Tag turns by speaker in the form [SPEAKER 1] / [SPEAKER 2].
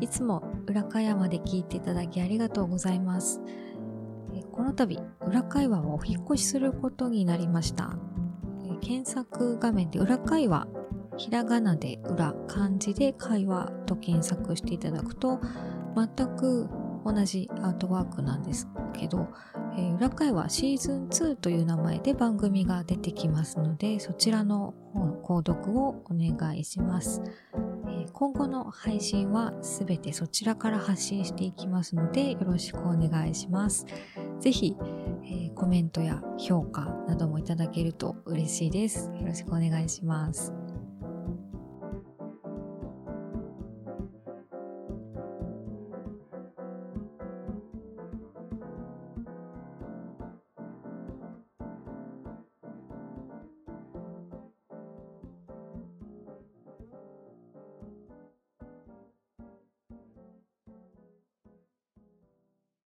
[SPEAKER 1] いつも裏会話まで聞いていただきありがとうございます。この度、裏会話をお引越しすることになりました。検索画面で裏会話、ひらがなで裏、漢字で会話と検索していただくと、全く同じアートワークなんですけど、えー、裏会話シーズン2という名前で番組が出てきますので、そちらの方の購読をお願いします。今後の配信はすべてそちらから発信していきますので、よろしくお願いします。ぜひ、え、コメントや評価などもいただけると嬉しいです。よろしくお願いします。